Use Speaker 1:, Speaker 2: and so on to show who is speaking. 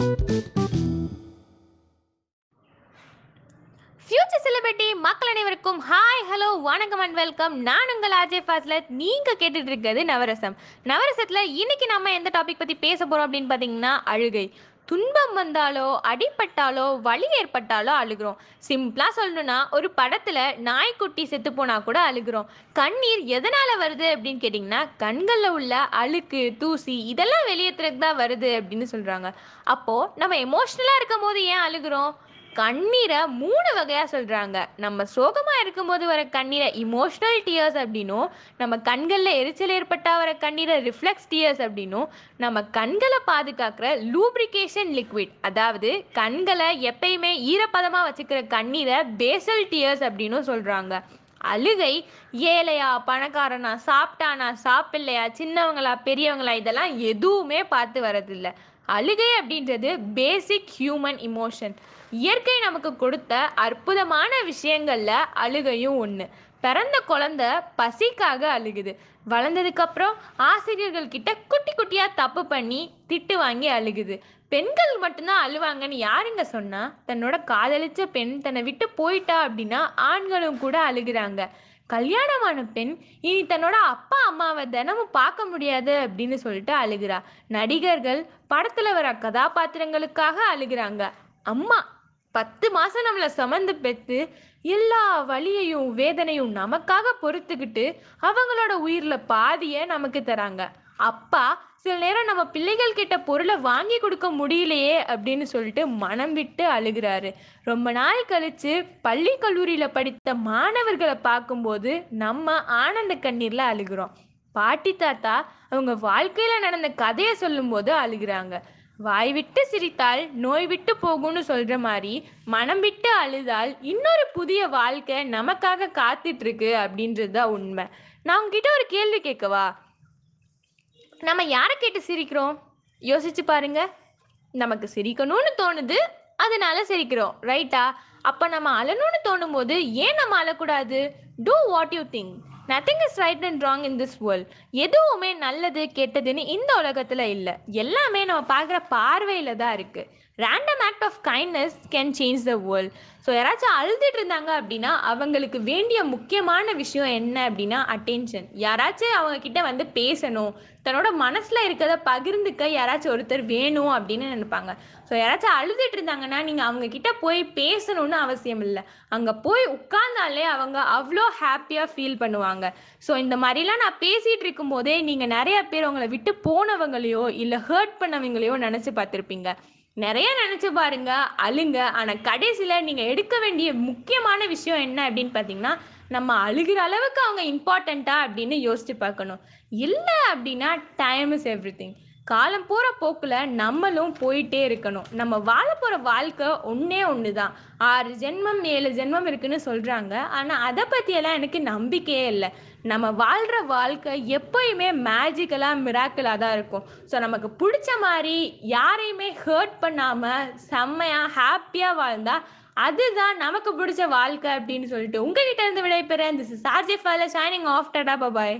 Speaker 1: Future celebrity மக்கள் அனைவருக்கும் hi hello வணக்கம் அண்ட் வெல்கம் நான் உங்கள் அஜய் ஃபாஸ்லத் நீங்கள் கேட்டுட்டு இருக்கிறது நவரசம். நவரசத்தில் இன்னைக்கு நம்ம எந்த டாபிக் பற்றி பேச போகிறோம் அப்படின்னு பார்த்தீங்கன்னா அழுகை. துன்பம் வந்தாலோ அடிபட்டாலோ வலி ஏற்பட்டாலோ அழுகிறோம். சிம்பிளாக சொல்லணும்னா ஒரு படத்தில் நாய்க்குட்டி செத்து போனால் கூட அழுகிறோம். கண்ணீர் எதனால் வருது அப்படின்னு கேட்டிங்கன்னா கண்களில் உள்ள அழுக்கு தூசி இதெல்லாம் வெளியேற்றுறதுக்கு தான் வருது அப்படின்னு சொல்கிறாங்க அப்போது நம்ம எமோஷ்னலாக இருக்கும் போது ஏன் அழுகிறோம்? கண்ணீரை மூணு வகையாக சொல்கிறாங்க நம்ம சோகமாக இருக்கும்போது வர கண்ணீரை இமோஷ்னல் டியர்ஸ் அப்படின்னும் நம்ம கண்களில் எரிச்சல் ஏற்பட்டால் வர கண்ணீரை ரிஃப்ளெக்ஸ் டியர்ஸ் அப்படின்னும் நம்ம கண்களை பாதுகாக்கிற லூப்ரிகேஷன் லிக்விட் அதாவது கண்களை எப்பயுமே ஈரப்பதமாக வச்சுக்கிற கண்ணீரை பேசல் டியர்ஸ் அப்படின்னும் சொல்கிறாங்க அழுகை ஏழையா பணக்காரனா சாப்பிட்டானா சாப்பிடலையா சின்னவங்களா பெரியவங்களா இதெல்லாம் எதுவுமே பார்த்து வரதில்லை அழுகை அப்படின்றது பேசிக் ஹியூமன் இமோஷன் இயற்கை நமக்கு கொடுத்த அற்புதமான விஷயங்களில் அழுகையும் ஒன்று பிறந்த குழந்த பசிக்காக அழுகுது. வளர்ந்ததுக்கப்புறம் ஆசிரியர்கள் கிட்ட குட்டி குட்டியாக தப்பு பண்ணி திட்டு வாங்கி அழுகுது. பெண்கள் மட்டும்தான் அழுவாங்கன்னு யாருங்க சொன்னா? தன்னோட காதலிச்ச பெண் தன்னை விட்டு போயிட்டா அப்படின்னா ஆண்களும் கூட அழுகிறாங்க. கல்யாணமான பெண் இனி தன்னோட அப்பா அம்மாவை தினமும் பார்க்க முடியாது அப்படின்னு சொல்லிட்டு அழுகிறா. நடிகர்கள் படத்தில் வர கதாபாத்திரங்களுக்காக அழுகிறாங்க. அம்மா பத்து மாதம் நம்மளை சமந்து பெற்று எல்லா வழியையும் வேதனையும் நமக்காக பொறுத்துக்கிட்டு அவங்களோட உயிரில் பாதியை நமக்கு தராங்க. அப்பா சில நேரம் நம்ம பிள்ளைகள் கிட்ட பொருளை வாங்கி கொடுக்க முடியலையே அப்படின்னு சொல்லிட்டு மனம் விட்டு அழுகிறாரு. ரொம்ப நாள் கழிச்சு பள்ளி கல்லூரியில் படித்த மாணவர்களை பார்க்கும்போது நம்ம ஆனந்த கண்ணீரில் அழுகிறோம். பாட்டி தாத்தா அவங்க வாழ்க்கையில் நடந்த கதையை சொல்லும்போது அழுகிறாங்க. வாய் விட்டு சிரித்தால் நோய் விட்டு போகும்னு சொல்கிற மாதிரி மனம் விட்டு அழுதால் இன்னொரு புதிய வாழ்க்கை நமக்காக காத்துட்டு இருக்கு அப்படின்றது தான் உண்மை. நான் உங்ககிட்ட ஒரு கேள்வி கேட்கவா? நம்ம யாரை கேட்டு சிரிக்கிறோம்? யோசிச்சு பாருங்க. நமக்கு சிரிக்கணும்னு தோணுது அதனால சிரிக்கிறோம் ரைட்டா அப்போ நம்ம அழணும்னு தோணும் போது ஏன் நம்ம அழக்கூடாது? Do what you think nothing is right and wrong in this world எதுவுமே நல்லது கெட்டதுன்னு இந்த உலகத்தில் இல்லை. எல்லாமே நம்ம பார்க்குற பார்வையில் தான் இருக்குது random act of kindness can change the world so யாராச்சும் அழுதுட்டு இருந்தாங்க அப்படின்னா அவங்களுக்கு வேண்டிய முக்கியமான விஷயம் என்ன அப்படின்னா அட்டென்ஷன் யாராச்சும் அவங்க கிட்ட வந்து பேசணும். தன்னோட மனசில் இருக்கிறத பகிர்ந்துக்க யாராச்சும் ஒருத்தர் வேணும் அப்படின்னு நினைப்பாங்க. ஸோ யாராச்சும் அழுதுட்டு இருந்தாங்கன்னா நீங்கள் அவங்க கிட்ட போய் பேசணும்னு அவசியம் இல்லை. அங்கே போய் உட்கார்ந்தாலே அவங்க அவ்வளோ ஹாப்பியாக ஃபீல் பண்ணுவாங்க. ஸோ இந்த மாதிரிலாம் நான் பேசிகிட்டு இருக்கும்போதே நீங்கள் நிறைய பேர் உங்களை விட்டு போனவங்களையோ இல்லை ஹர்ட் பண்ணவங்களையோ நினச்சி பார்த்துருப்பீங்க. நிறைய நினச்சி பாருங்க அழுங்க. ஆனால் கடைசியில் நீங்கள் எடுக்க வேண்டிய முக்கியமான விஷயம் என்ன அப்படின்னு பார்த்தீங்கன்னா நம்ம அழுகிற அளவுக்கு அவங்க இம்பார்ட்டண்ட்டா அப்படின்னு யோசிச்சு பார்க்கணும். இல்லை அப்படின்னா டைம் இஸ் எவ்ரி திங் காலம் போகிற போக்கில் நம்மளும் போயிட்டே இருக்கணும். நம்ம வாழ போகிற வாழ்க்கை ஒன்றே ஒன்று தான் ஆறு ஜென்மம் ஏழு ஜென்மம் இருக்குன்னு சொல்கிறாங்க ஆனால் அதை பற்றியெல்லாம் எனக்கு நம்பிக்கையே இல்லை. நம்ம வாழ்கிற வாழ்க்கை எப்போயுமே மேஜிக்கலாக மிராக்கலாக தான் இருக்கும். ஸோ நமக்கு பிடிச்ச மாதிரி யாரையுமே ஹர்ட் பண்ணாமல் செம்மையாக ஹாப்பியாக வாழ்ந்தா அதுதான் நமக்கு பிடிச்ச வாழ்க்கை அப்படின்னு சொல்லிட்டு உங்ககிட்ட இருந்து விடைபெற திஸ் இஸ் ஆர்ஜே ஃபால ஷைனிங் ஆஃப்டடா பாய்